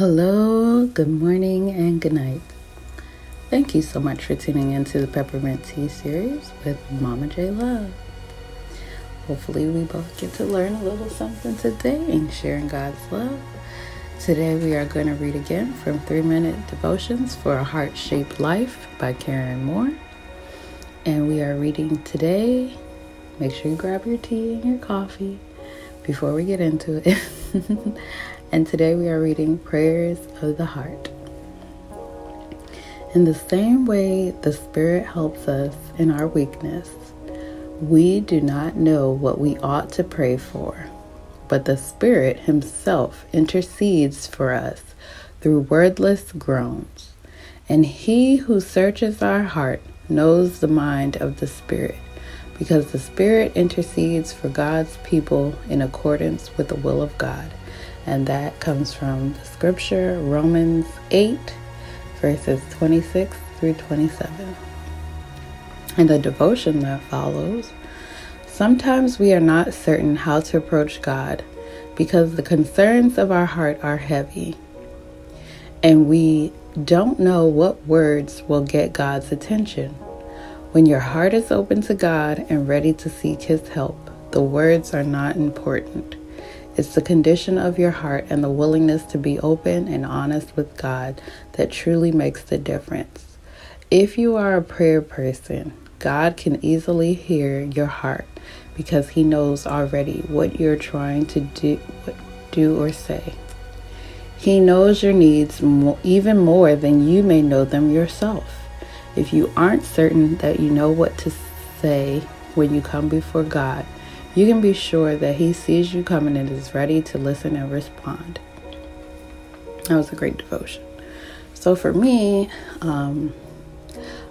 Hello, good morning, and good night. Thank you so much for tuning into the Peppermint Tea series with Mama J Love. Hopefully, we both get to learn a little something today in sharing God's love. Today, we are going to read again from Three Minute Devotions for a Heart Shaped Life by Karen Moore. And we are reading today. Make sure you grab your tea and your coffee before we get into it. and today we are reading Prayers of the Heart. In the same way the Spirit helps us in our weakness, we do not know what we ought to pray for, but the Spirit Himself intercedes for us through wordless groans. And He who searches our heart knows the mind of the Spirit, because the Spirit intercedes for God's people in accordance with the will of God and that comes from the scripture Romans 8, verses 26 through 27. And the devotion that follows Sometimes we are not certain how to approach God because the concerns of our heart are heavy, and we don't know what words will get God's attention. When your heart is open to God and ready to seek His help, the words are not important. It's the condition of your heart and the willingness to be open and honest with God that truly makes the difference. If you are a prayer person, God can easily hear your heart because He knows already what you're trying to do, do or say. He knows your needs even more than you may know them yourself. If you aren't certain that you know what to say when you come before God, you can be sure that He sees you coming and is ready to listen and respond. That was a great devotion. So for me, um,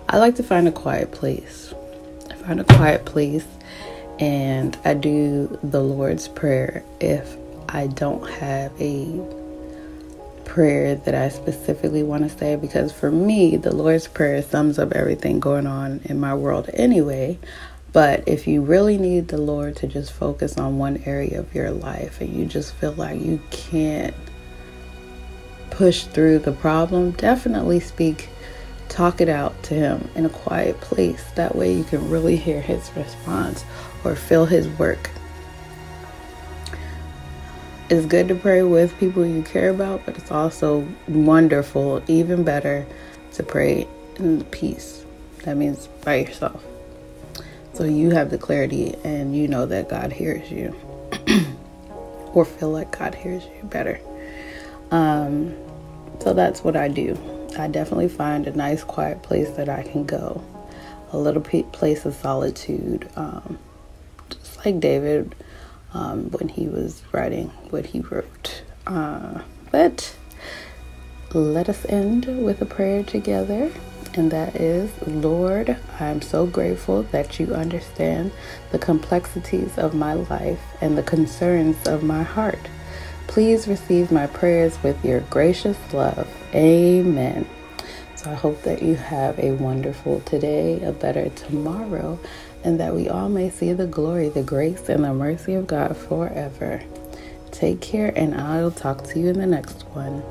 I like to find a quiet place. I find a quiet place and I do the Lord's Prayer if I don't have a prayer that I specifically want to say because for me, the Lord's Prayer sums up everything going on in my world anyway. But if you really need the Lord to just focus on one area of your life and you just feel like you can't push through the problem, definitely speak, talk it out to Him in a quiet place. That way you can really hear His response or feel His work. It's good to pray with people you care about, but it's also wonderful, even better, to pray in peace. That means by yourself. So you have the clarity and you know that God hears you or feel like God hears you better. Um, so that's what I do. I definitely find a nice, quiet place that I can go, a little place of solitude, um, just like David um, when he was writing what he wrote. Uh, but let us end with a prayer together and that is Lord, I'm so grateful that you understand the complexities of my life and the concerns of my heart. Please receive my prayers with your gracious love. Amen. So I hope that you have a wonderful today, a better tomorrow, and that we all may see the glory, the grace, and the mercy of God forever. Take care, and I'll talk to you in the next one.